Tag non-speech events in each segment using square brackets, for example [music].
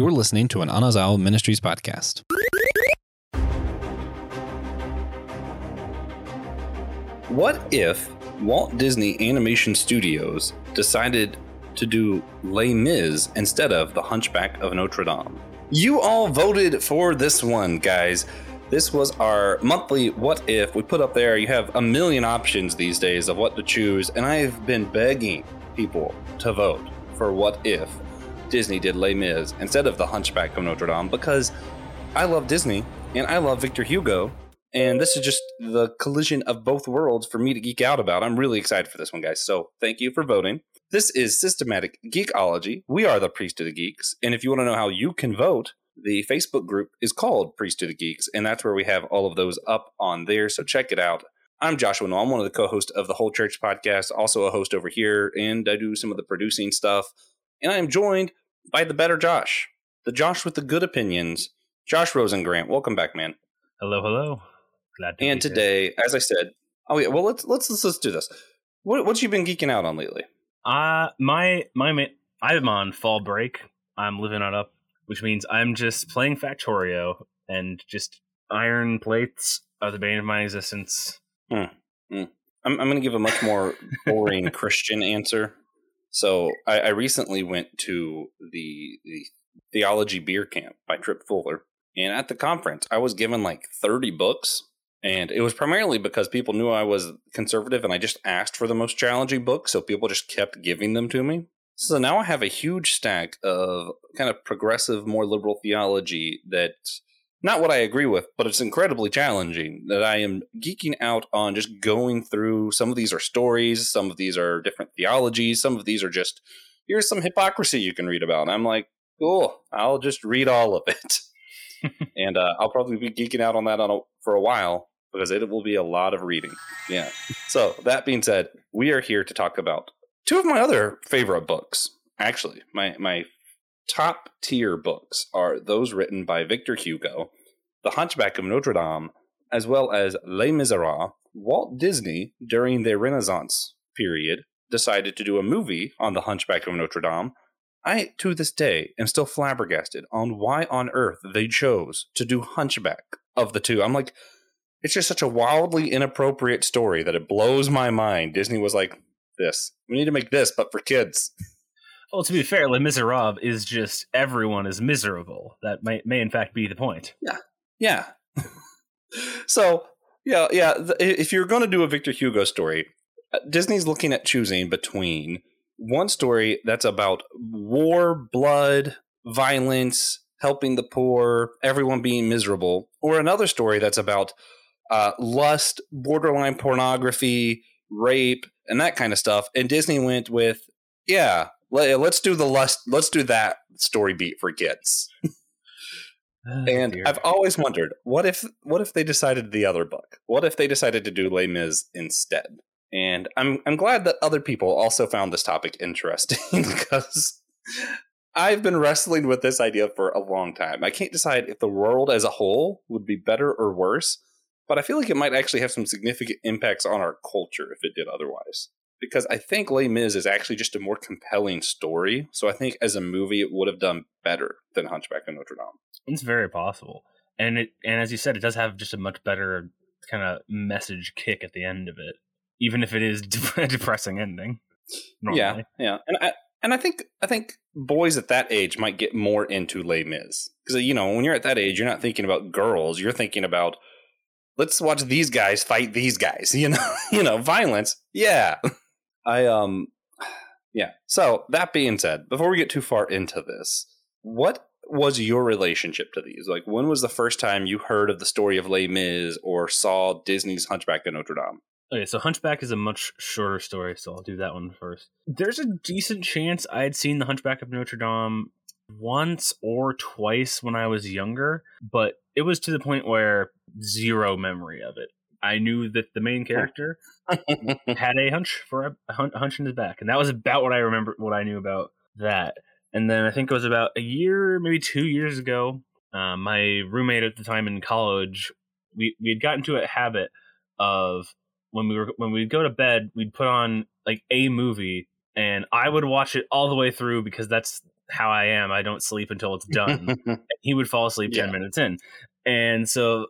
You're listening to an Anazao Ministries podcast. What if Walt Disney Animation Studios decided to do Les Mis instead of The Hunchback of Notre Dame? You all voted for this one, guys. This was our monthly What If. We put up there, you have a million options these days of what to choose, and I've been begging people to vote for What If Disney did Les Mis instead of The Hunchback of Notre Dame because I love Disney and I love Victor Hugo, and this is just the collision of both worlds for me to geek out about. I'm really excited for this one, guys. So thank you for voting. This is Systematic Geekology. We are the Priest of the Geeks. And if you want to know how you can vote, the Facebook group is called Priest of the Geeks. And that's where we have all of those up on there. So check it out. I'm Joshua Noel. I'm one of the co hosts of the Whole Church podcast, also a host over here. And I do some of the producing stuff. And I am joined by the better Josh, the Josh with the good opinions, Josh Rosengrant. Welcome back, man. Hello, hello. Glad to be. and today, as I said, oh yeah, well let's let's let's, let's do this. What what you been geeking out on lately? Uh my my I'm on fall break. I'm living it up, which means I'm just playing Factorio and just iron plates are the bane of my existence. Hmm. Hmm. I'm I'm going to give a much more boring [laughs] Christian answer. So I, I recently went to the the theology beer camp by Tripp Fuller, and at the conference, I was given like 30 books and it was primarily because people knew I was conservative and I just asked for the most challenging books. So people just kept giving them to me. So now I have a huge stack of kind of progressive, more liberal theology that not what I agree with, but it's incredibly challenging that I am geeking out on just going through. Some of these are stories, some of these are different theologies, some of these are just here's some hypocrisy you can read about. And I'm like, cool, I'll just read all of it. [laughs] and uh, I'll probably be geeking out on that on a, for a while because it will be a lot of reading. Yeah. So that being said, we are here to talk about two of my other favorite books. Actually, my my top tier books are those written by Victor Hugo, The Hunchback of Notre Dame, as well as Les Miserables. Walt Disney, during their Renaissance period, decided to do a movie on The Hunchback of Notre Dame. I, to this day, am still flabbergasted on why on earth they chose to do Hunchback of the two. I'm like, it's just such a wildly inappropriate story that it blows my mind. Disney was like, "This, we need to make this, but for kids." [laughs] Well, to be fair, Les Miserables is just everyone is miserable. That may, may in fact be the point. Yeah, yeah. [laughs] so, yeah, yeah. If you're going to do a Victor Hugo story, uh, Disney's looking at choosing between one story that's about war, blood, violence, helping the poor, everyone being miserable, or another story that's about uh, lust, borderline pornography, rape, and that kind of stuff. And Disney went with, yeah, let, us do the lust, let's do that story beat for kids. oh, and dear. I've always wondered, what if, what if they decided the other book? What if they decided to do Les Mis instead? And I'm I'm glad that other people also found this topic interesting [laughs] because I've been wrestling with this idea for a long time. I can't decide if the world as a whole would be better or worse but I feel like it might actually have some significant impacts on our culture if it did otherwise. Because I think Les Mis is actually just a more compelling story. So I think as a movie, it would have done better than Hunchback of Notre Dame. It's very possible, and it and as you said, it does have just a much better kind of message kick at the end of it, even if it is [laughs] a depressing ending. Normally. Yeah, yeah, and I and I think I think boys at that age might get more into Les Mis because you know when you're at that age, you're not thinking about girls, you're thinking about let's watch these guys fight these guys. [laughs] You know, you know, violence. Yeah. [laughs] I um [sighs] yeah. So that being said, before we get too far into this, what was your relationship to these? Like when was the first time you heard of the story of Les Mis or saw Disney's Hunchback of Notre Dame? Okay, so Hunchback is a much shorter story, so I'll do that one first. There's a decent chance I had seen the Hunchback of Notre Dame once or twice when I was younger, but it was to the point where zero memory of it. I knew that the main character had a hunch for a, a hunch in his back, and that was about what I remember. What I knew about that, and then I think it was about a year, maybe two years ago. Uh, my roommate at the time in college, we we had gotten to a habit of when we were when we'd go to bed, we'd put on like a movie, and I would watch it all the way through because that's how I am. I don't sleep until it's done. [laughs] he would fall asleep Yeah. 10 minutes in. And so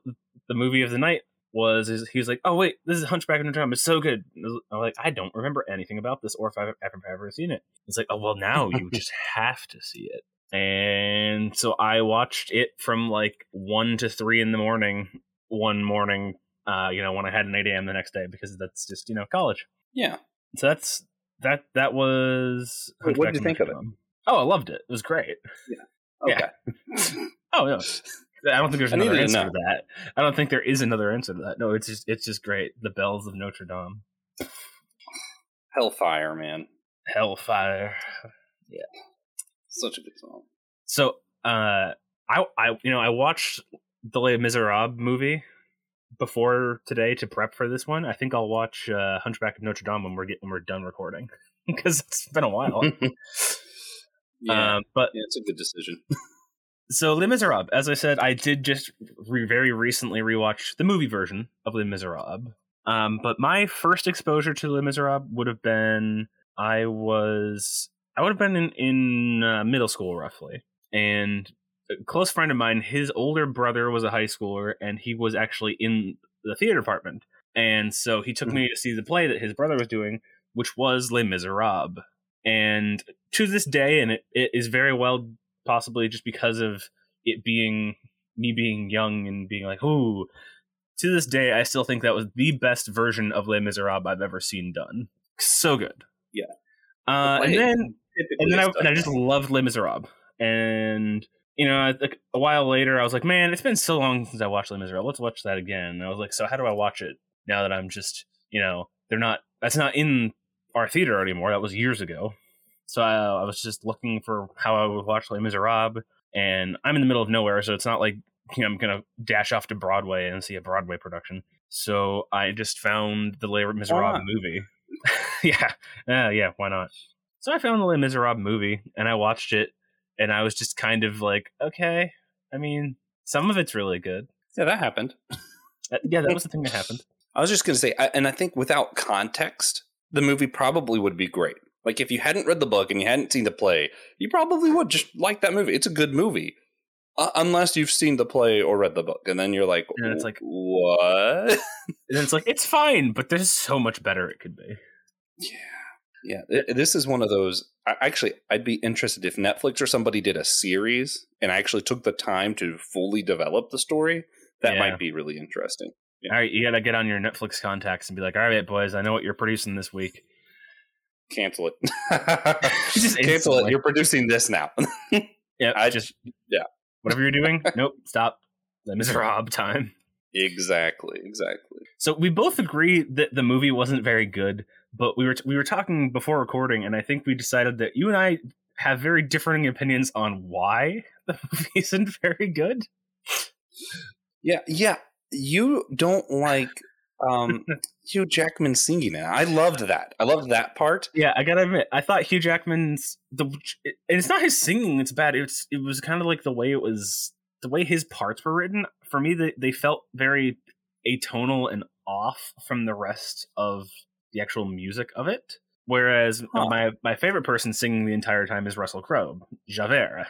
the movie of the night was is he was like, "Oh wait, this is Hunchback of Notre Dame. It's so good." I'm like, "I don't remember anything about this or if I've ever, if I've ever seen it." It's like, "Oh well, now you [laughs] just have to see it." And so I watched it from like 1 to 3 in the morning one morning uh, you know, when I had an 8 a.m. the next day because that's just, you know, college. yeah. So that's that that was Wait, what did you think of it? Oh, I loved it. It was great. Yeah. Okay. [laughs] Oh no, [laughs] I don't think there's another answer know. to that. I don't think there is another answer to that. No, it's just it's just great. The bells of Notre Dame, Hellfire, man. Hellfire. Yeah. Such a good song. So, uh, I I you know I watched the Les Miserables movie before today to prep for this one. I think I'll watch uh, Hunchback of Notre Dame when we're get, when we're done recording [laughs] because it's been a while. [laughs] yeah. Um, but yeah, it's a good decision. [laughs] so Les Miserables, as I said, I did just re- very recently rewatch the movie version of Les Miserables. Um, but my first exposure to Les Miserables would have been I was I would have been in in uh, middle school roughly, and a close friend of mine, his older brother was a high schooler, and he was actually in the theater department, and so he took me to see the play that his brother was doing, which was Les Miserables, and to this day, and it, it is very well possibly just because of it being me being young and being like, ooh. To this day, I still think that was the best version of Les Miserables I've ever seen done. So good. Yeah. Uh, and then and then I, and I just loved Les Miserables. And you know, like a while later, I was like, man, it's been so long since I watched Les Miserables. Let's watch that again. And I was like, so how do I watch it now that I'm just, you know, they're not. That's not in our theater anymore. That was years ago. So I, I was just looking for how I would watch Les Miserables, and I'm in the middle of nowhere, so it's not like you know, I'm gonna dash off to Broadway and see a Broadway production. So I just found the Les Miserables movie. [laughs] yeah, uh, yeah, why not? So I found the Les Miserables movie and I watched it, and I was just kind of like, okay. I mean, some of it's really good. Yeah, that happened. Uh, yeah, that was the thing that [laughs] happened. I was just going to say, I, and I think without context, the movie probably would be great. Like if you hadn't read the book and you hadn't seen the play, you probably would just like that movie. It's a good movie, uh, unless you've seen the play or read the book, and then you're like, And it's like- what? [laughs] And it's like it's fine, but there's so much better it could be. yeah, it- this is one of those. I, actually, I'd be interested if Netflix or somebody did a series and actually took the time to fully develop the story. That Yeah. might be really interesting. All right, you gotta get on your Netflix contacts and be like, all right, boys, I know what you're producing this week. Cancel it. [laughs] [laughs] Just Cancel instantly. it. You're producing this now. [laughs] Yeah, I just yeah. whatever you're doing. nope, stop. Les Rob time. exactly. Exactly. So we both agree that the movie wasn't very good, but we were we were talking before recording, and I think we decided that you and I have very differing opinions on why the movie isn't very good. Yeah, yeah. You don't like um Hugh Jackman singing it. I loved that. I loved that part. Yeah, I gotta admit, I thought Hugh Jackman's the and it's not his singing it's bad. It's it was kind of like the way it was, the way his parts were written. For me, they they felt very atonal and off from the rest of the actual music of it. Whereas Huh. my my favorite person singing the entire time is Russell Crowe, Javert,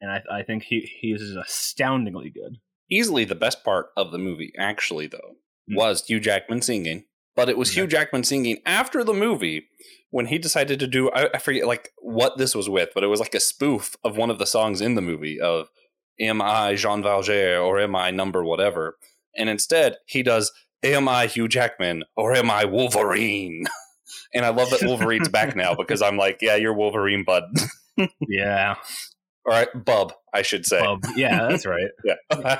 and I I think he he is astoundingly good. Easily the best part of the movie, actually, though, Hmm. was Hugh Jackman singing. But it was Yeah. Hugh Jackman singing after the movie when he decided to do I, I forget like what this was with, but it was like a spoof of one of the songs in the movie of Am I Jean Valjean or am I number whatever? And instead he does Am I Hugh Jackman or am I Wolverine? [laughs] and I love that Wolverine's back now [laughs] because I'm like, yeah, you're Wolverine, bud. [laughs] Yeah, All right, bub, I should say. Bub. yeah, that's right. Yeah.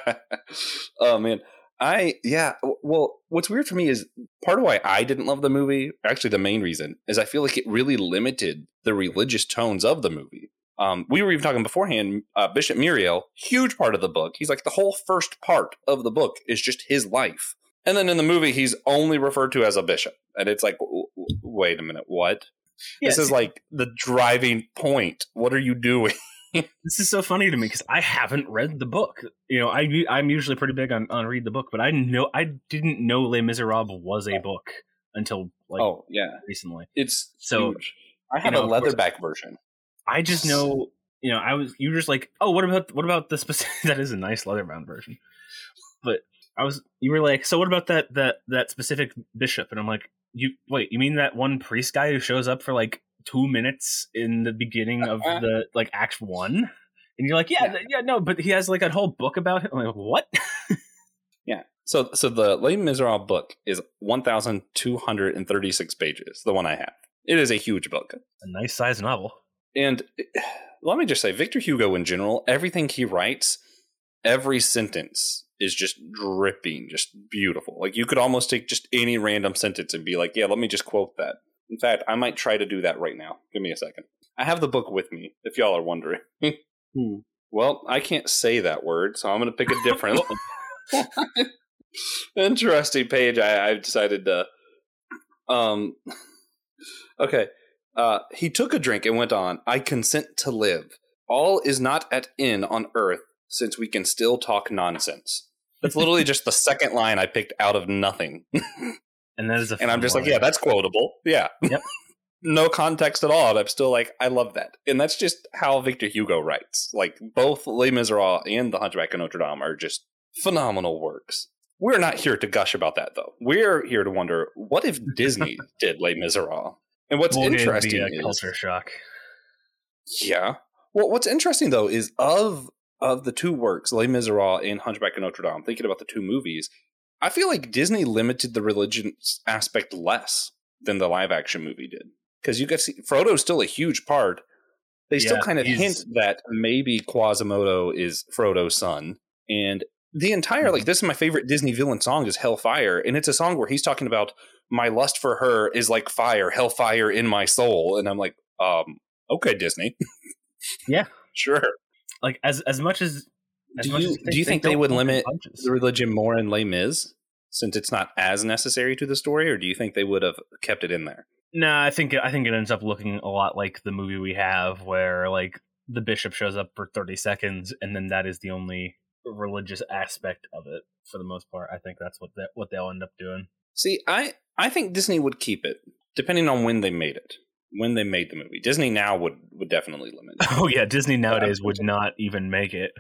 oh man. I yeah, well what's weird for me is part of why I didn't love the movie, actually the main reason, is I feel like it really limited the religious tones of the movie. Um, we were even talking beforehand, uh, Bishop Myriel, huge part of the book. He's like the whole first part of the book is just his life. And then in the movie, he's only referred to as a bishop. And it's like, w- w- wait a minute, what? this is like the driving point. What are you doing? [laughs] [laughs] this is so funny to me because I haven't read the book. You know, I I'm usually pretty big on, on read the book, but I know I didn't know Les Miserables was a book until like oh, yeah. recently. It's So, huge. I have know, a leatherback version. I just know you know, I was you were just like, oh, what about what about the specific? [laughs] that is a nice leatherbound version, but I was you were like, so what about that that that specific bishop? And I'm like, you wait, you mean that one priest guy who shows up for like two minutes in the beginning of Uh-huh. the like Act One? And you're like, yeah, Yeah. yeah, no, but he has like a whole book about him. I'm like, what? [laughs] Yeah. So so the Les Miserables book is 1,236 pages, the one I have. It is a huge book. a nice size novel. And [sighs] let me just say, Victor Hugo in general, everything he writes, every sentence is just dripping, just beautiful. Like you could almost take just any random sentence and be like, yeah, let me just quote that. In fact, I might try to do that right now. Give me a second. I have the book with me, if y'all are wondering. [laughs] Hmm. Well, I can't say that word, so I'm going to pick a different [laughs] interesting page. I, I decided to. Um. Okay. Uh, he took a drink and went on. I consent to live. All is not at end on earth, since we can still talk nonsense. That's literally just the second line I picked out of nothing, [laughs] And that is a and I'm just like, yeah, that's quotable. Yeah. Yep. [laughs] no context at all. And I'm still like, I love that. And that's just how Victor Hugo writes. Like both Les Miserables and The Hunchback of Notre Dame are just phenomenal works. We're not here to gush about that though. We're here to wonder what if Disney [laughs] did Les Miserables? And what's We'll get into interesting the, uh, is, culture shock. yeah. Well, what's interesting though is of of the two works, Les Miserables and Hunchback of Notre Dame, thinking about the two movies, I feel like Disney limited the religion aspect less than the live action movie did. Because you get see Frollo's still a huge part. They still kind of hint that maybe Quasimodo is Frollo's son. And the entire Mm-hmm. like this is my favorite Disney villain song is Hellfire. And it's a song where he's talking about my lust for her is like fire, hellfire in my soul. And I'm like, um, okay, Disney. [laughs] Yeah. Sure. Like as as much as. as Do much you- as do you think they don't would limit the religion more in Les Mis since it's not as necessary to the story, or do you think they would have kept it in there? No, I think I think it ends up looking a lot like the movie we have, where like the bishop shows up for thirty seconds, and then that is the only religious aspect of it for the most part. I think that's what they, what they'll end up doing. See, I I think Disney would keep it, depending on when they made it. When they made the movie, Disney now would would definitely limit. it. [laughs] Oh yeah, Disney nowadays would not even make it.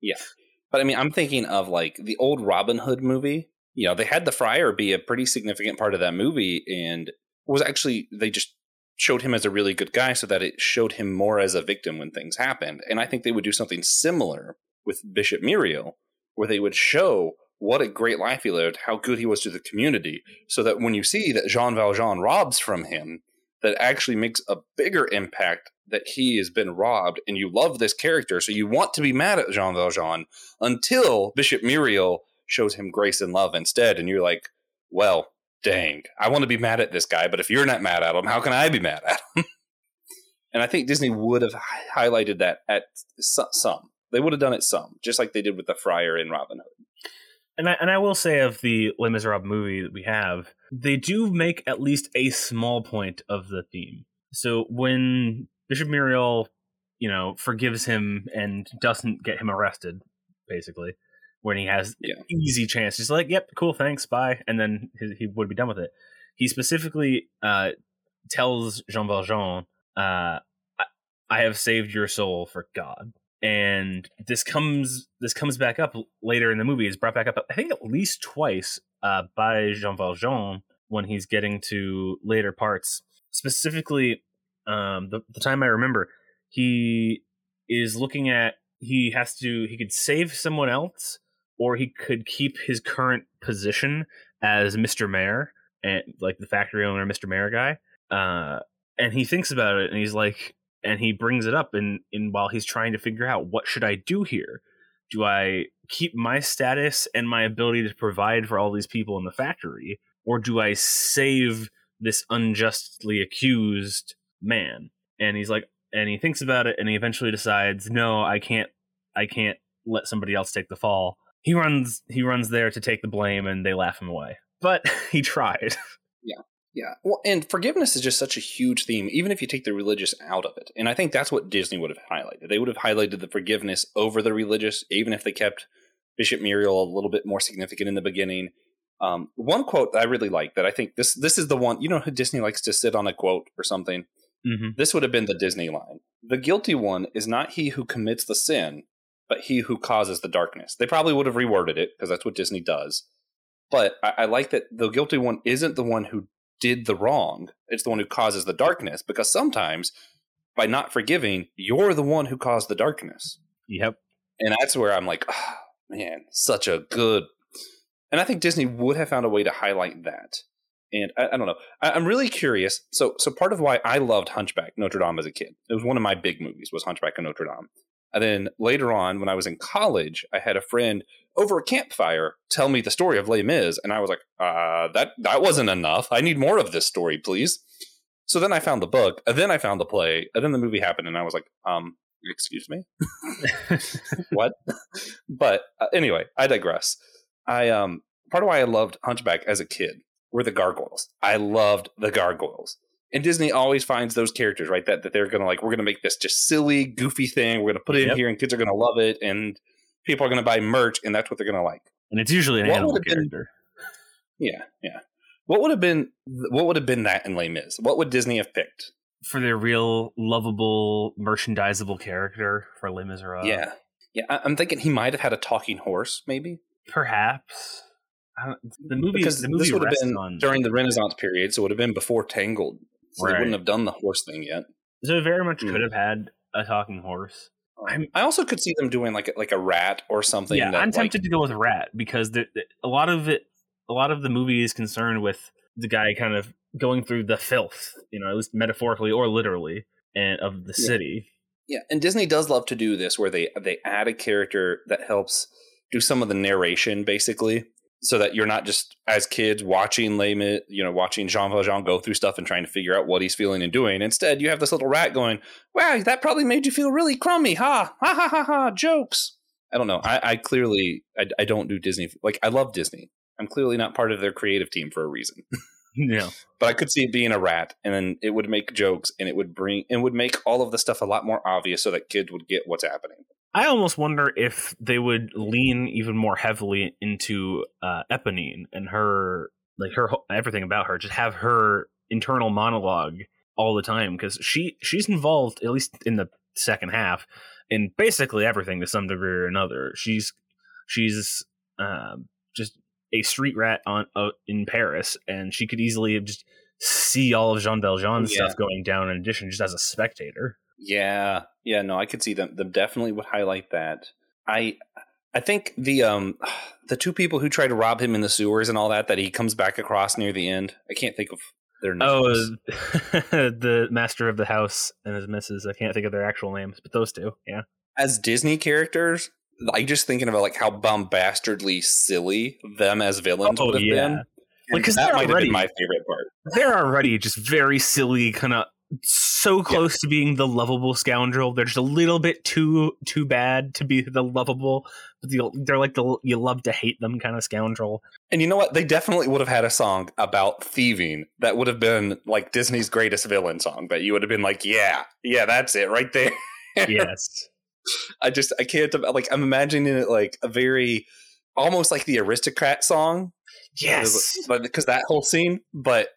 Yeah, but I mean, I'm thinking of like the old Robin Hood movie. You know, they had the friar be a pretty significant part of that movie, and was actually they just showed him as a really good guy, so that it showed him more as a victim when things happened. And I think they would do something similar with Bishop Myriel, where they would show what a great life he lived, how good he was to the community, so that when you see that Jean Valjean robs from him, that actually makes a bigger impact that he has been robbed, and you love this character, so you want to be mad at Jean Valjean until Bishop Myriel shows him grace and love instead, and you're like, well, dang, I want to be mad at this guy, but if you're not mad at him, how can I be mad at him? [laughs] and I think Disney would have highlighted that at some. They would have done it some, just like they did with the Friar in Robin Hood. And I and I will say of the Les Miserables movie that we have, they do make at least a small point of the theme. So when Bishop Myriel, you know, forgives him and doesn't get him arrested, basically, when he has Yeah. easy chance, he's like, "Yep, cool, thanks, bye," and then he, he would be done with it. He specifically uh, tells Jean Valjean, uh, I, "I have saved your soul for God." and this comes this comes back up later in the movie. Is brought back up, I think, at least twice uh, by Jean Valjean when he's getting to later parts. Specifically, um, the, the time I remember, he is looking at he has to he could save someone else, or he could keep his current position as Mister Mayor and like the factory owner, Mister Mayor guy. Uh, and he thinks about it, and he's like, and he brings it up in in while he's trying to figure out what should I do here. Do I keep my status and my ability to provide for all these people in the factory, or do I save this unjustly accused man? And he's like, and he thinks about it, and he eventually decides, no, I can't, I can't let somebody else take the fall. He runs, he runs there to take the blame, and they laugh him away. But [laughs] he tried. Yeah. Yeah. Well, and forgiveness is just such a huge theme, even if you take the religious out of it. And I think that's what Disney would have highlighted. They would have highlighted the forgiveness over the religious, even if they kept Bishop Myriel a little bit more significant in the beginning. Um, one quote that I really like that I think this this is the one you know how Disney likes to sit on a quote or something. Mm-hmm. This would have been the Disney line. The guilty one is not he who commits the sin, but he who causes the darkness. They probably would have reworded it because that's what Disney does. But I, I like that the guilty one isn't the one who did the wrong, it's the one who causes the darkness because sometimes by not forgiving, you're the one who caused the darkness. Yep. And that's where I'm like, oh, man, such a good. And I think Disney would have found a way to highlight that. And I, I don't know. I, am really curious. So, so part of why I loved Hunchback Notre Dame as a kid, it was one of my big movies, was Hunchback of Notre Dame. And then later on, when I was in college, I had a friend over a campfire tell me the story of Les Mis, and I was like, uh, that that wasn't enough. I need more of this story, please. So then I found the book, and then I found the play, and then the movie happened, and I was like, um, excuse me, [laughs] [laughs] what? but uh, anyway, I digress. I um, part of why I loved Hunchback as a kid were the gargoyles. I loved the gargoyles. And Disney always finds those characters, right? That that they're gonna like, we're gonna make this just silly, goofy thing. We're gonna put it yep. in here, and kids are gonna love it, and people are gonna buy merch, and that's what they're gonna like. And it's usually an what animal character. Been, yeah, yeah. What would have been what would have been that in Les Mis? What would Disney have picked for their real lovable, merchandisable character for Les Miserables? Yeah, yeah. I'm thinking he might have had a talking horse, maybe. Perhaps the movie because the movie this would have been on... during the Renaissance period, so it would have been before Tangled. So right. they wouldn't have done the horse thing yet. So it very much mm. could have had a talking horse. I'm, i also could see them doing like like a rat or something. Yeah, that, I'm tempted like, to go with rat because the, the, a lot of it, a lot of the movie is concerned with the guy kind of going through the filth, you know, at least metaphorically or literally, and of the yeah. city. Yeah, and Disney does love to do this, where they they add a character that helps do some of the narration, basically so that you're not just as kids watching Layman, you know, watching Jean Valjean go through stuff and trying to figure out what he's feeling and doing. Instead, you have this little rat going, "Wow, that probably made you feel really crummy, ha ha ha ha ha." Jokes. I don't know. I, I clearly I, I don't do Disney. Like I love Disney. I'm clearly not part of their creative team for a reason. [laughs] yeah, but I could see it being a rat, and then it would make jokes, and it would bring and would make all of the stuff a lot more obvious, so that kids would get what's happening. I almost wonder if they would lean even more heavily into uh, Eponine and her, like her everything about her, just have her internal monologue all the time because she she's involved at least in the second half in basically everything to some degree or another. She's she's uh, just a street rat on uh, in Paris, and she could easily just see all of Jean Valjean's yeah. stuff going down. In addition, just as a spectator. Yeah, yeah, no, I could see them. Them definitely would highlight that. I, I think the um, [sighs] the two people who try to rob him in the sewers and all that that he comes back across near the end. I can't think of their oh, names. Oh, [laughs] the master of the house and his missus. I can't think of their actual names, but those two, yeah. As Disney characters, I just thinking about like how bombastardly silly them as villains oh, would have yeah. been. Because that might already, have been my favorite part. They're already just very silly, kind of so close yeah. to being the lovable scoundrel. They're just a little bit too too bad to be the lovable, but they're like the you love to hate them kind of scoundrel. And you know what? They definitely would have had a song about thieving that would have been like Disney's greatest villain song. That you would have been like, yeah, yeah, that's it right there. [laughs] yes. I just I can't like I'm imagining it like a very almost like the Aristocat song. Yes, because that whole scene, but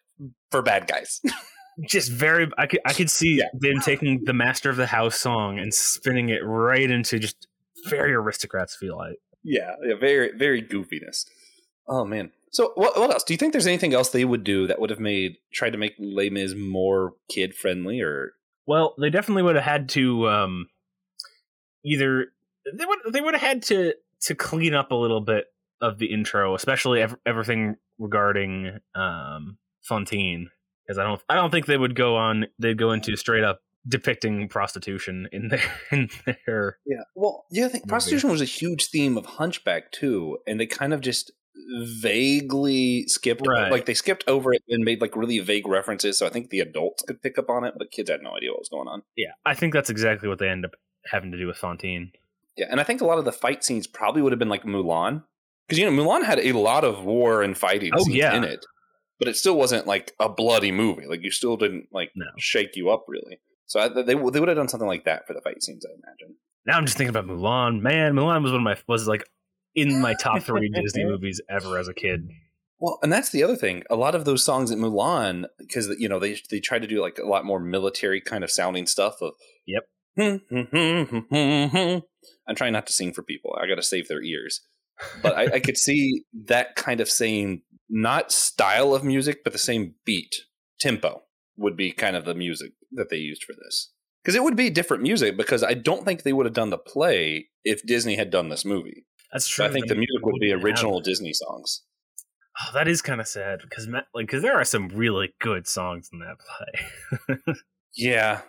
for bad guys. [laughs] just very I could I could see yeah. them taking the Master of the House song and spinning it right into just very Aristocats feel like. Yeah, yeah, very very goofiness. Oh man. So what what else? Do you think there's anything else they would do that would have made tried to make Les Mis more kid friendly or Well, they definitely would have had to um either they would they would have had to to clean up a little bit of the intro, especially ev- everything regarding um Fantine because I don't I don't think they would go on they'd go into straight up depicting prostitution in their [laughs] in their yeah well yeah I think movie. prostitution was a huge theme of Hunchback too and they kind of just vaguely skipped right. like they skipped over it and made like really vague references so I think the adults could pick up on it but kids had no idea what was going on yeah I think that's exactly what they end up having to do with Fantine yeah and I think a lot of the fight scenes probably would have been like Mulan because you know Mulan had a lot of war and fighting oh, yeah. in it but it still wasn't like a bloody movie. Like you still didn't like no. shake you up really. So I, they they would have done something like that for the fight scenes, I imagine. Now I'm just thinking about Mulan. Man, Mulan was one of my was like in my [laughs] top three Disney movies ever as a kid. Well, and that's the other thing. A lot of those songs at Mulan, because you know they they try to do like a lot more military kind of sounding stuff. Of Yep. Hmm, hmm, hmm, I'm trying not to sing for people. I got to save their ears. But I, I [laughs] could see that kind of same not style of music, but the same beat tempo would be kind of the music that they used for this. Because it would be different music. Because I don't think they would have done the play if Disney had done this movie. That's So true. I think the music would be original. Disney songs. Oh, that is kind of sad because like because there are some really good songs in that play. [laughs] Yeah,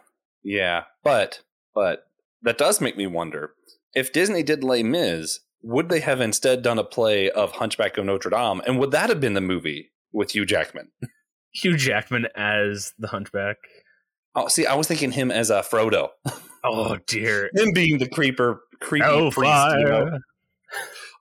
yeah, but but that does make me wonder if Disney did Les Mis, would they have instead done a play of Hunchback of Notre Dame, and would that have been the movie with Hugh Jackman? Hugh Jackman as the Hunchback. Oh, see, I was thinking him as a Frollo, Oh dear. him being the creeper, creepy priest. You know?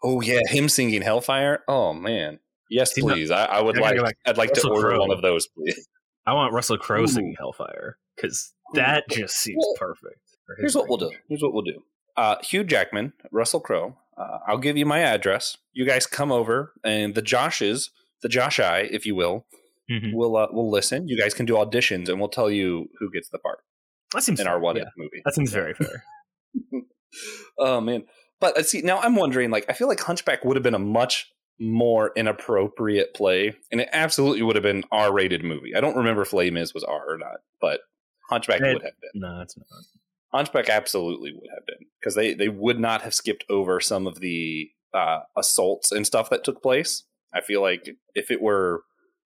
Oh yeah, him singing Hellfire. Oh man, yes, please. I, I would gotta like. I'd like to order Crowe. one of those, please. I want Russell Crowe Ooh. singing Hellfire because that just seems Well, perfect. Here's what we'll do. Here's what we'll do. Uh, Hugh Jackman, Russell Crowe. Uh, I'll give you my address. You guys come over, and the Joshes, the Josh I, if you will, Mhm. will uh, will listen. You guys can do auditions, and we'll tell you who gets the part That seems in fair. our what yeah, movie. That seems very fair. [laughs] oh man! But uh, see, now I'm wondering. Like, I feel like Hunchback would have been a much more inappropriate play, and it absolutely would have been R-rated movie. I don't remember if Les Mis was R or not, but Hunchback It- would have been. no, it's not. Hunchback absolutely would have been because they they would not have skipped over some of the uh, assaults and stuff that took place. I feel like if it were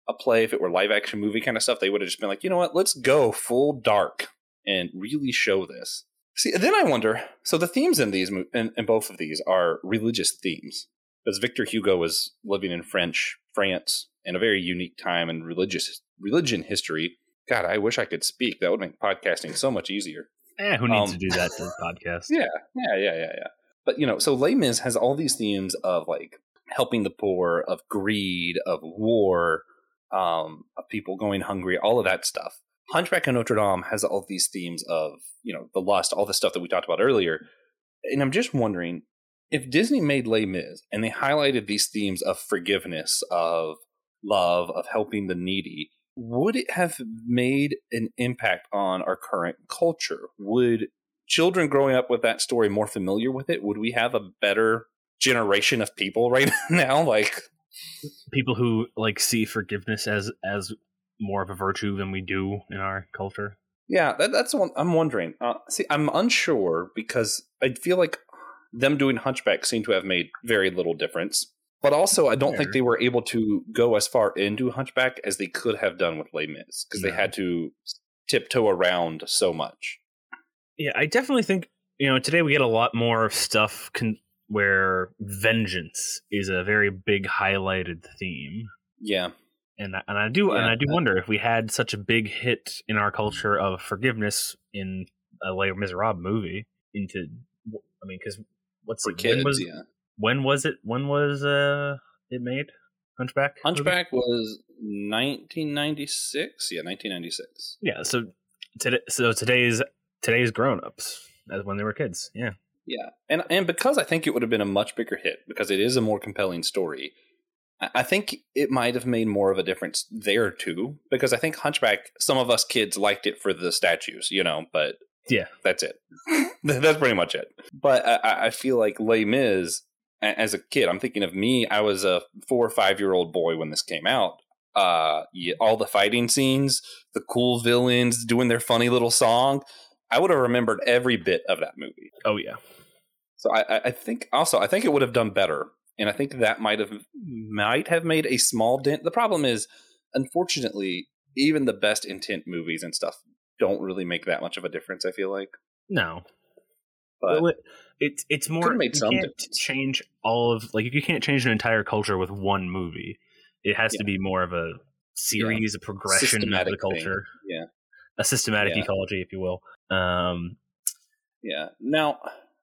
a play, if it were live action movie kind of stuff, they would have just been like, you know what, let's go full dark and really show this. See, then I wonder. So the themes in these, in, in both of these, are religious themes because Victor Hugo was living in French France in a very unique time in religious religion history. God, I wish I could speak. That would make podcasting so much easier. Eh, who needs Um, to do that to the podcast? Yeah, yeah, yeah, yeah, yeah. But you know, so Les Mis has all these themes of like helping the poor, of greed, of war, um, of people going hungry, all of that stuff. Hunchback of Notre Dame has all these themes of you know the lust, all the stuff that we talked about earlier. And I'm just wondering if Disney made Les Mis and they highlighted these themes of forgiveness, of love, of helping the needy, would it have made an impact on our current culture? Would children growing up with that story more familiar with it? Would we have a better generation of people right [laughs] now? Like, People who like see forgiveness as as more of a virtue than we do in our culture. yeah, that, that's what I'm wondering. Uh, see, I'm unsure because I feel like them doing Hunchback seemed to have made very little difference. But also, I don't think they were able to go as far into Hunchback as they could have done with Les Mis because they had to tiptoe around so much. Yeah, I definitely think you know today we get a lot more stuff con- where vengeance is a very big highlighted theme, Yeah, and I, and I do and I do that- wonder if we had such a big hit in our culture of forgiveness in a Les Miserables movie into I mean because what's for it, kids. when was yeah, when was it when was uh it made Hunchback movie? Hunchback was 1996. Yeah, 1996. yeah so today so today's today's grown ups as when they were kids yeah Yeah, and and because I think it would have been a much bigger hit because it is a more compelling story. I think it might have made more of a difference there too, because I think Hunchback. Some of us kids liked it for the statues, you know, but Yeah. that's it. [laughs] that's pretty much it. But I- I, feel like Les Mis, as a kid, I'm thinking of me. I was a four or five year old boy when this came out. Uh, yeah, all the fighting scenes, the cool villains doing their funny little song. I would have remembered every bit of that movie. oh yeah So I, I- I think also I think it would have done better, and I think that might have might have made a small dent. The problem is, unfortunately, even the best intent movies and stuff don't really make that much of a difference. I feel like, no but it's it's more made you can't difference. change all of like you can't change an entire culture with one movie. It has to be more of a series, a progression of Systematic the thing. culture, Yeah. a systematic Yeah. ecology, if you will. Um, yeah. Now,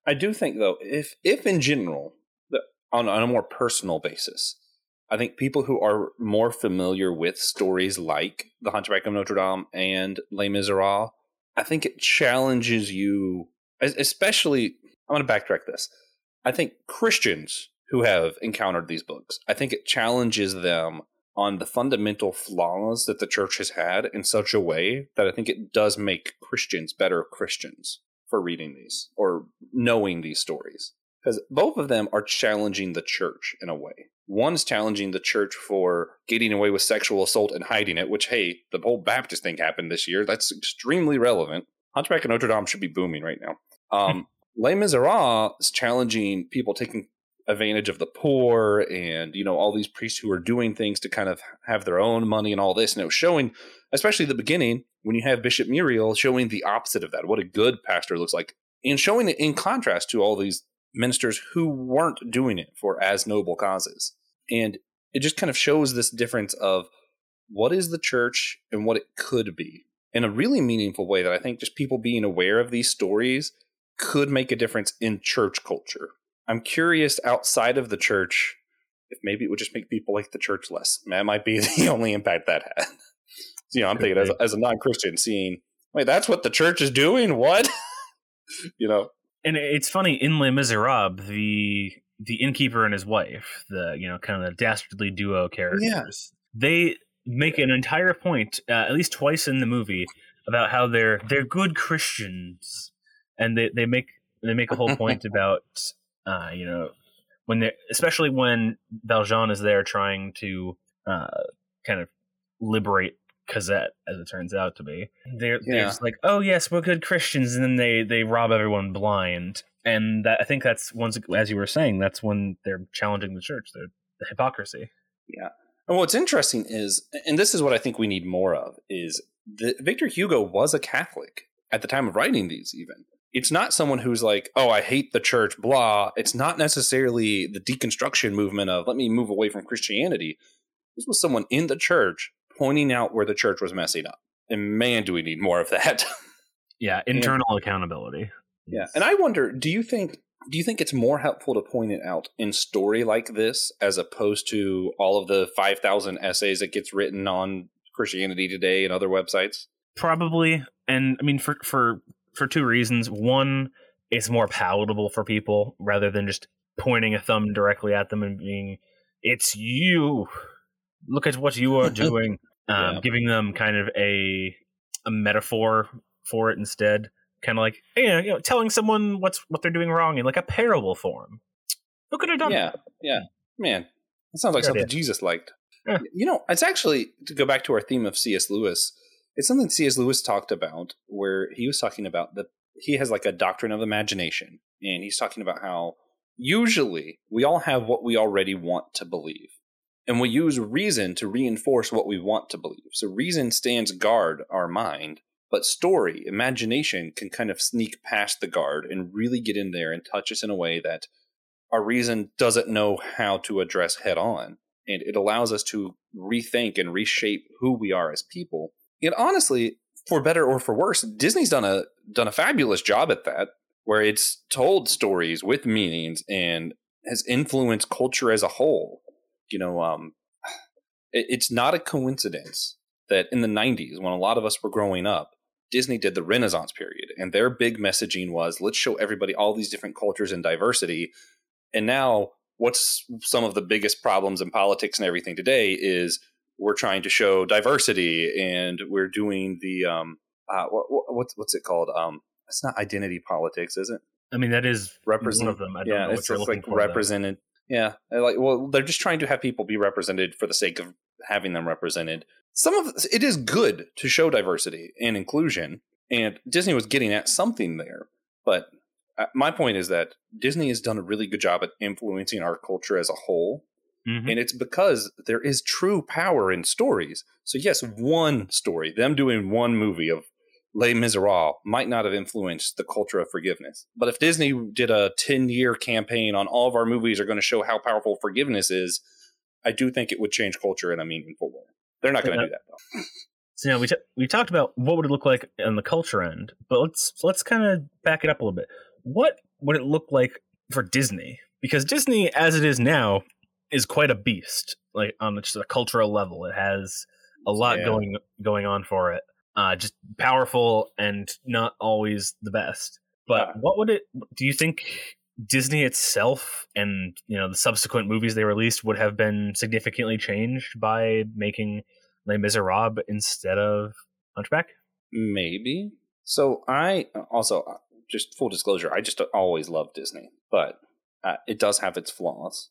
I do think though, if if in general, on on a more personal basis, I think people who are more familiar with stories like The Hunchback of Notre Dame and Les Miserables, I think it challenges you, especially. I'm going to backtrack this. I think Christians who have encountered these books. I think it challenges them on the fundamental flaws that the church has had in such a way that I think it does make Christians better Christians for reading these or knowing these stories. Because both of them are challenging the church in a way. One's challenging the church for getting away with sexual assault and hiding it, which, hey, the whole Baptist thing happened this year. That's extremely relevant. Hunchback of Notre Dame should be booming right now. Um, Les Miserables is challenging people taking advantage of the poor and you know all these priests who are doing things to kind of have their own money and all this. And it was showing especially the beginning when you have bishop myriel showing the opposite of that what a good pastor looks like and showing it in contrast to all these ministers who weren't doing it for as noble causes. And it just kind of shows this difference of what is the church and what it could be in a really meaningful way that i think just people being aware of these stories could make a difference in church culture I'm curious outside of the church if maybe it would just make people like the church less. That might be [laughs] the only impact that had. you know, I'm thinking as, as a non Christian, seeing, wait, that's what the church is doing? What? [laughs] you know? And it's funny, in Les Miserables, the the innkeeper and his wife, the you know kind of the dastardly duo characters, yeah. they make an entire point, uh, at least twice in the movie, about how they're they're good Christians, and they they make they make a whole point [laughs] about uh, you know, when they especially when Valjean is there trying to uh, kind of liberate Cosette, as it turns out to be. They're, yeah. they're just like, oh yes, we're good Christians, and then they they rob everyone blind. And that, I think that's once, as you were saying, that's when they're challenging the church, the, the hypocrisy. Yeah. And what's interesting is, and this is what I think we need more of, is that Victor Hugo was a Catholic at the time of writing these, even it's not someone who's like, oh, I hate the church, blah. It's not necessarily the deconstruction movement of let me move away from Christianity. This was someone in the church pointing out where the church was messing up. And man, do we need more of that. [laughs] yeah, internal and, accountability. Yeah. And I wonder, do you think do you think it's more helpful to point it out in story like this as opposed to all of the 5000 essays that gets written on Christianity Today and other websites? Probably. And I mean for for for two reasons. One, it's more palatable for people rather than just pointing a thumb directly at them and being, "It's you. Look at what you are [laughs] doing." um, yeah. Giving them kind of a a metaphor for it instead, kind of like you know, you know, telling someone what's what they're doing wrong in like a parable form. Who could have done yeah, that? Yeah, man, that sounds like something. Jesus liked. Yeah. You know, it's actually to go back to our theme of C.S. Lewis it's something C.S. Lewis talked about where he was talking about the he has like a doctrine of imagination, and he's talking about how usually we all have what we already want to believe. And we use reason to reinforce what we want to believe. So reason stands guard our mind, but story, imagination can kind of sneak past the guard and really get in there and touch us in a way that our reason doesn't know how to address head on. And it allows us to rethink and reshape who we are as people and honestly, for better or for worse, Disney's done a done a fabulous job at that, where it's told stories with meanings and has influenced culture as a whole. You know, um, it, it's not a coincidence that in the '90s, when a lot of us were growing up, Disney did the Renaissance period, and their big messaging was, "Let's show everybody all these different cultures and diversity." And now, what's some of the biggest problems in politics and everything today is we're trying to show diversity and we're doing the um uh, what, what's what's it called? Um it's not identity politics is it? I mean that is represent one of them. I yeah it's just like represented yeah like well they're just trying to have people be represented for the sake of having them represented. Some of it is good to show diversity and inclusion and disney was getting at something there but uh, my point is that disney has done a really good job at influencing our culture as a whole Mm-hmm. And it's because there is true power in stories. So, yes, one story, them doing one movie of Les Miserables might not have influenced the culture of forgiveness. But if Disney did a 10 year campaign on all of our movies are going to show how powerful forgiveness is, I do think it would change culture and I mean in a meaningful way. They're not going to do that, though. So, know, we, t- we talked about what would it look like on the culture end, but let's let's kind of back it up a little bit. What would it look like for Disney? Because Disney, as it is now, is quite a beast, like on just a cultural level. It has a lot yeah. going going on for it. Uh, just powerful and not always the best. But what would it? Do you think Disney itself and you know the subsequent movies they released would have been significantly changed by making Les Miserables instead of Hunchback. Maybe. So I also uh, just full disclosure, I just always love Disney, but uh, it does have its flaws.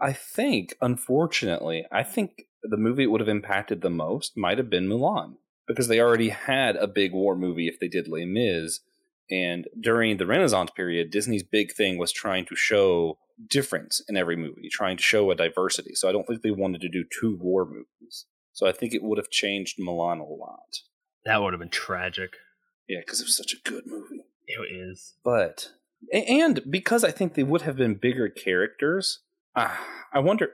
I think, unfortunately, I think the movie it would have impacted the most might have been Mulan because they already had a big war movie if they did Les Mis. And during the Renaissance period, Disney's big thing was trying to show difference in every movie, trying to show a diversity. So I don't think they wanted to do two war movies. So I think it would have changed Mulan a lot. That would have been tragic. Yeah, because it was such a good movie. It is. But and because I think they would have been bigger characters, uh, I wonder.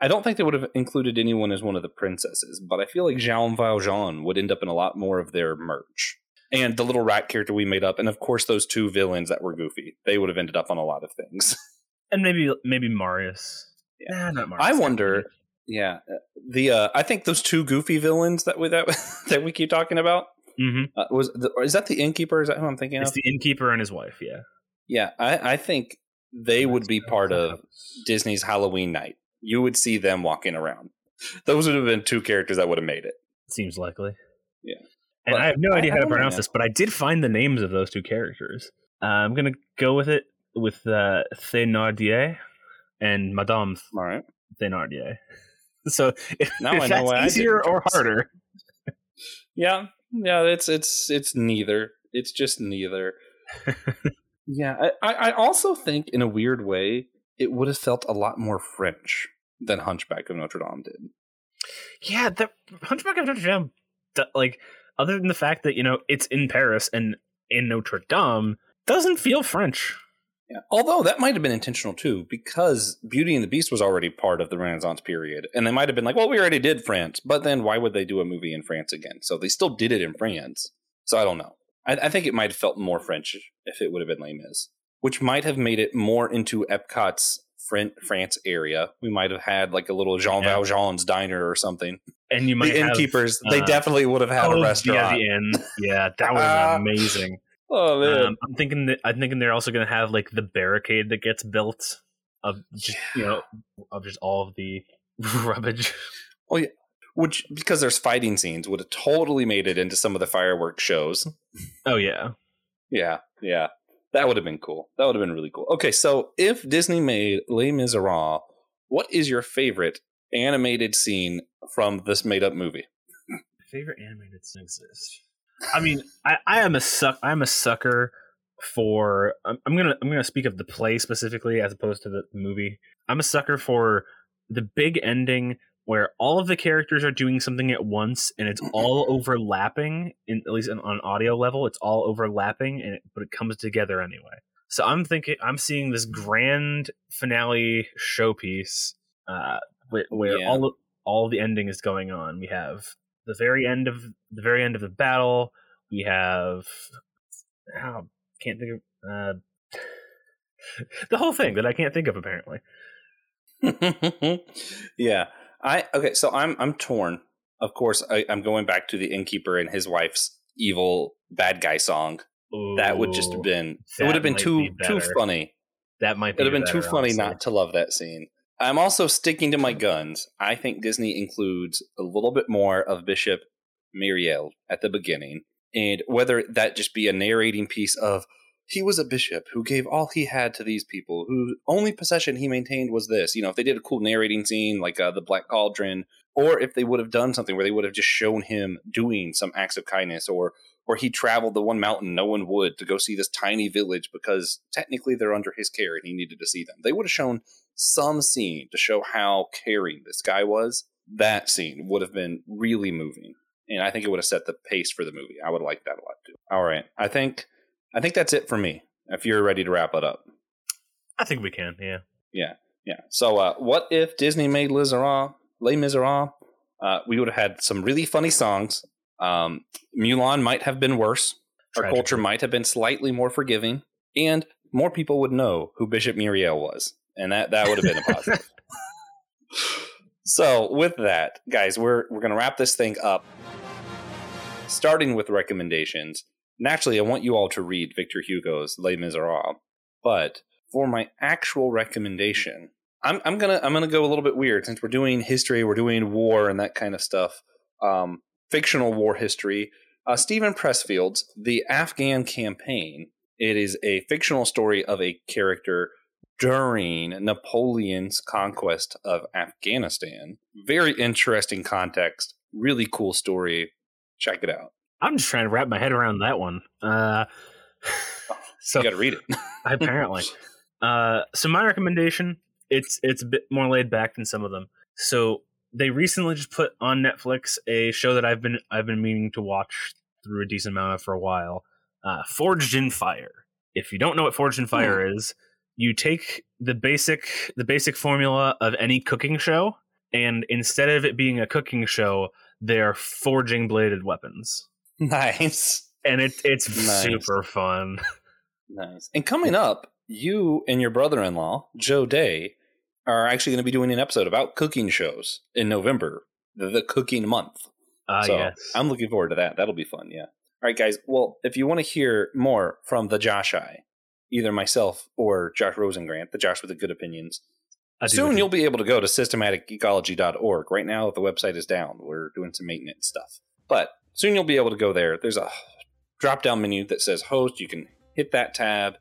I don't think they would have included anyone as one of the princesses, but I feel like Jean Valjean would end up in a lot more of their merch. And the little rat character we made up, and of course those two villains that were goofy, they would have ended up on a lot of things. [laughs] And maybe maybe Marius. Yeah. Nah, not Marius. I wonder. Yeah, uh, the uh, I think those two goofy villains that we that [laughs] that we keep talking about hmm uh, was the, is that the innkeeper? Is that who I'm thinking It's of? the innkeeper and his wife. Yeah. Yeah, I, I think they would be part of Disney's Halloween night. You would see them walking around. Those would have been two characters that would have made it. Seems likely. Yeah. And But I have no idea I how to know, pronounce this, but I did find the names of those two characters. Uh, I'm gonna go with it with uh, Thénardier and Madame All right. Thénardier. [laughs] So if, Now I know that's why I easier or harder, Yeah, yeah. It's it's it's neither. It's just neither. [laughs] yeah, I, I also think in a weird way it would have felt a lot more French than Hunchback of Notre Dame did. yeah, the Hunchback of Notre Dame, like other than the fact that you know it's in Paris and in Notre Dame, doesn't feel French. Yeah. Although that might have been intentional too, because Beauty and the Beast was already part of the Renaissance period, and they might have been like, "Well, we already did France," but then why would they do a movie in France again? So they still did it in France. So I don't know. I, I think it might have felt more French if it would have been Les Mis, which might have made it more into Epcot's Fran- France area. We might have had like a little Jean Yeah. Valjean's diner or something. And you might the have innkeepers, they uh, definitely would have had oh, a Yeah, restaurant. the inn. Yeah, that would have been [laughs] amazing. Oh man, Um, I'm thinking that I'm thinking they're also going to have like the barricade that gets built of just you know of just all of the [laughs] rubbish. Which because there's fighting scenes would have totally made it into some of the fireworks shows. Oh yeah, Yeah, yeah. That would have been cool. That would have been really cool. Okay, so if Disney made Les Miserables, what is your favorite animated scene from this made up movie? favorite animated scene exists. I mean, I, I am a suck. I'm a sucker for. I'm, I'm gonna I'm gonna speak of the play specifically as opposed to the movie. I'm a sucker for the big ending where all of the characters are doing something at once and it's [clears throat] all overlapping. In at least on, on audio level, it's all overlapping, and it, but it comes together anyway. So I'm thinking I'm seeing this grand finale showpiece uh, where, where Yeah. all all the ending is going on. We have the very end of the very end of the battle. We have oh, can't think of uh, [laughs] the whole thing that I can't think of apparently. [laughs] yeah. I okay, so I'm I'm torn. Of course, I, I'm going back to the innkeeper and his wife's evil bad guy song. That would just have been it would have been too be too funny. that might be It would have been too funny honestly. not to love that scene. I'm also sticking to my guns. I think Disney includes a little bit more of Bishop Myriel at the beginning. And whether that just be a narrating piece of he was a bishop who gave all he had to these people, whose only possession he maintained was this. You know, if they did a cool narrating scene like uh, the Black Cauldron, or if they would have done something where they would have just shown him doing some acts of kindness, or or he traveled the one mountain no one would to go see this tiny village because technically they're under his care and he needed to see them. They would have shown some scene to show how caring this guy was. That scene would have been really moving. And I think it would have set the pace for the movie. I would like that a lot too. All right. I think I think that's it for me. If you're ready to wrap it up. I think we can. Yeah. Yeah. Yeah. So uh, what if Disney made Les Miserables? Les Miserables? Uh, we would have had some really funny songs. Um, Mulan might have been worse. Our culture might have been slightly more forgiving, and more people would know who Bishop Myriel was, and that that would have been a positive. [laughs] so, with that, guys, we're we're gonna wrap this thing up, starting with recommendations. Naturally, I want you all to read Victor Hugo's Les Miserables, but for my actual recommendation, I'm, I'm gonna I'm gonna go a little bit weird since we're doing history, we're doing war and that kind of stuff. Um, fictional war history. Uh, Steven Pressfield's The Afghan Campaign. It is a fictional story of a character during Napoleon's conquest of Afghanistan. Very interesting context. Really cool story. Check it out. I'm just trying to wrap my head around that one. Uh, [laughs] so you got to read it. [laughs] apparently. Uh, so my recommendation it's it's a bit more laid back than some of them. So they recently just put on Netflix a show that I've been I've been meaning to watch through a decent amount of for a while. Uh, Forged in Fire. If you don't know what Forged in Fire hmm. is, you take the basic the basic formula of any cooking show, and instead of it being a cooking show, they're forging bladed weapons. [laughs] Nice. And it it's nice. super fun. Nice. And coming up, you and your brother-in-law, Joe Day, are actually going to be doing an episode about cooking shows in November, the, the cooking month. Ah, uh, so yes. I'm looking forward to that. That'll be fun. Yeah. All right, guys. Well, if you want to hear more from the Josh I, either myself or Josh Rosengrant, the Josh with the good opinions, soon you'll be able to go to systematicgeekology.org. Right now, the website is down. We're doing some maintenance stuff. But soon you'll be able to go there. There's a drop down menu that says host. You can hit that tab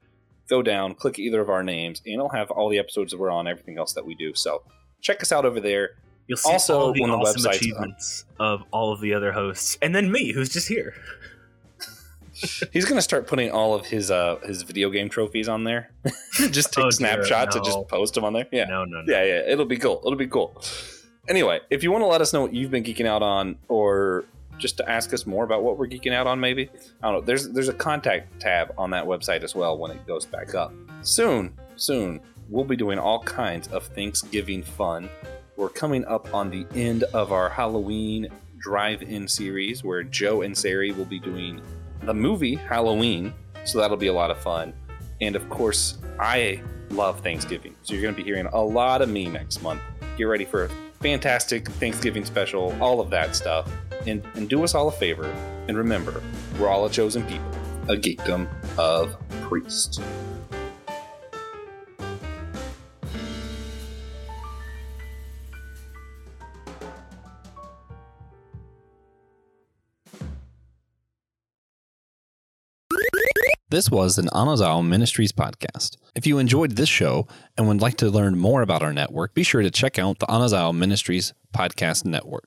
go down, click either of our names, and it'll have all the episodes that we're on, everything else that we do. So check us out over there. You'll see also all the when awesome the achievements of all of the other hosts, and then me, who's just here. [laughs] He's gonna start putting all of his uh his video game trophies on there. [laughs] just take oh, snapshots no. and just post them on there. Yeah, no, no, no, yeah, yeah. It'll be cool. It'll be cool. Anyway, if you want to let us know what you've been geeking out on, or just to ask us more about what we're geeking out on maybe? I don't know. There's there's a contact tab on that website as well when it goes back up. Soon soon we'll be doing all kinds of thanksgiving fun. We're coming up on the end of our halloween drive-in series where joe and sari will be doing the movie halloween so that'll be a lot of fun. And of course i love thanksgiving so you're going to be hearing a lot of me next month. Get ready for a fantastic thanksgiving special all of that stuff and, and do us all a favor and remember, we're all a chosen people, a geekdom of priests. This was an Anazao Ministries podcast. If you enjoyed this show and would like to learn more about our network, be sure to check out the Anazao Ministries podcast network.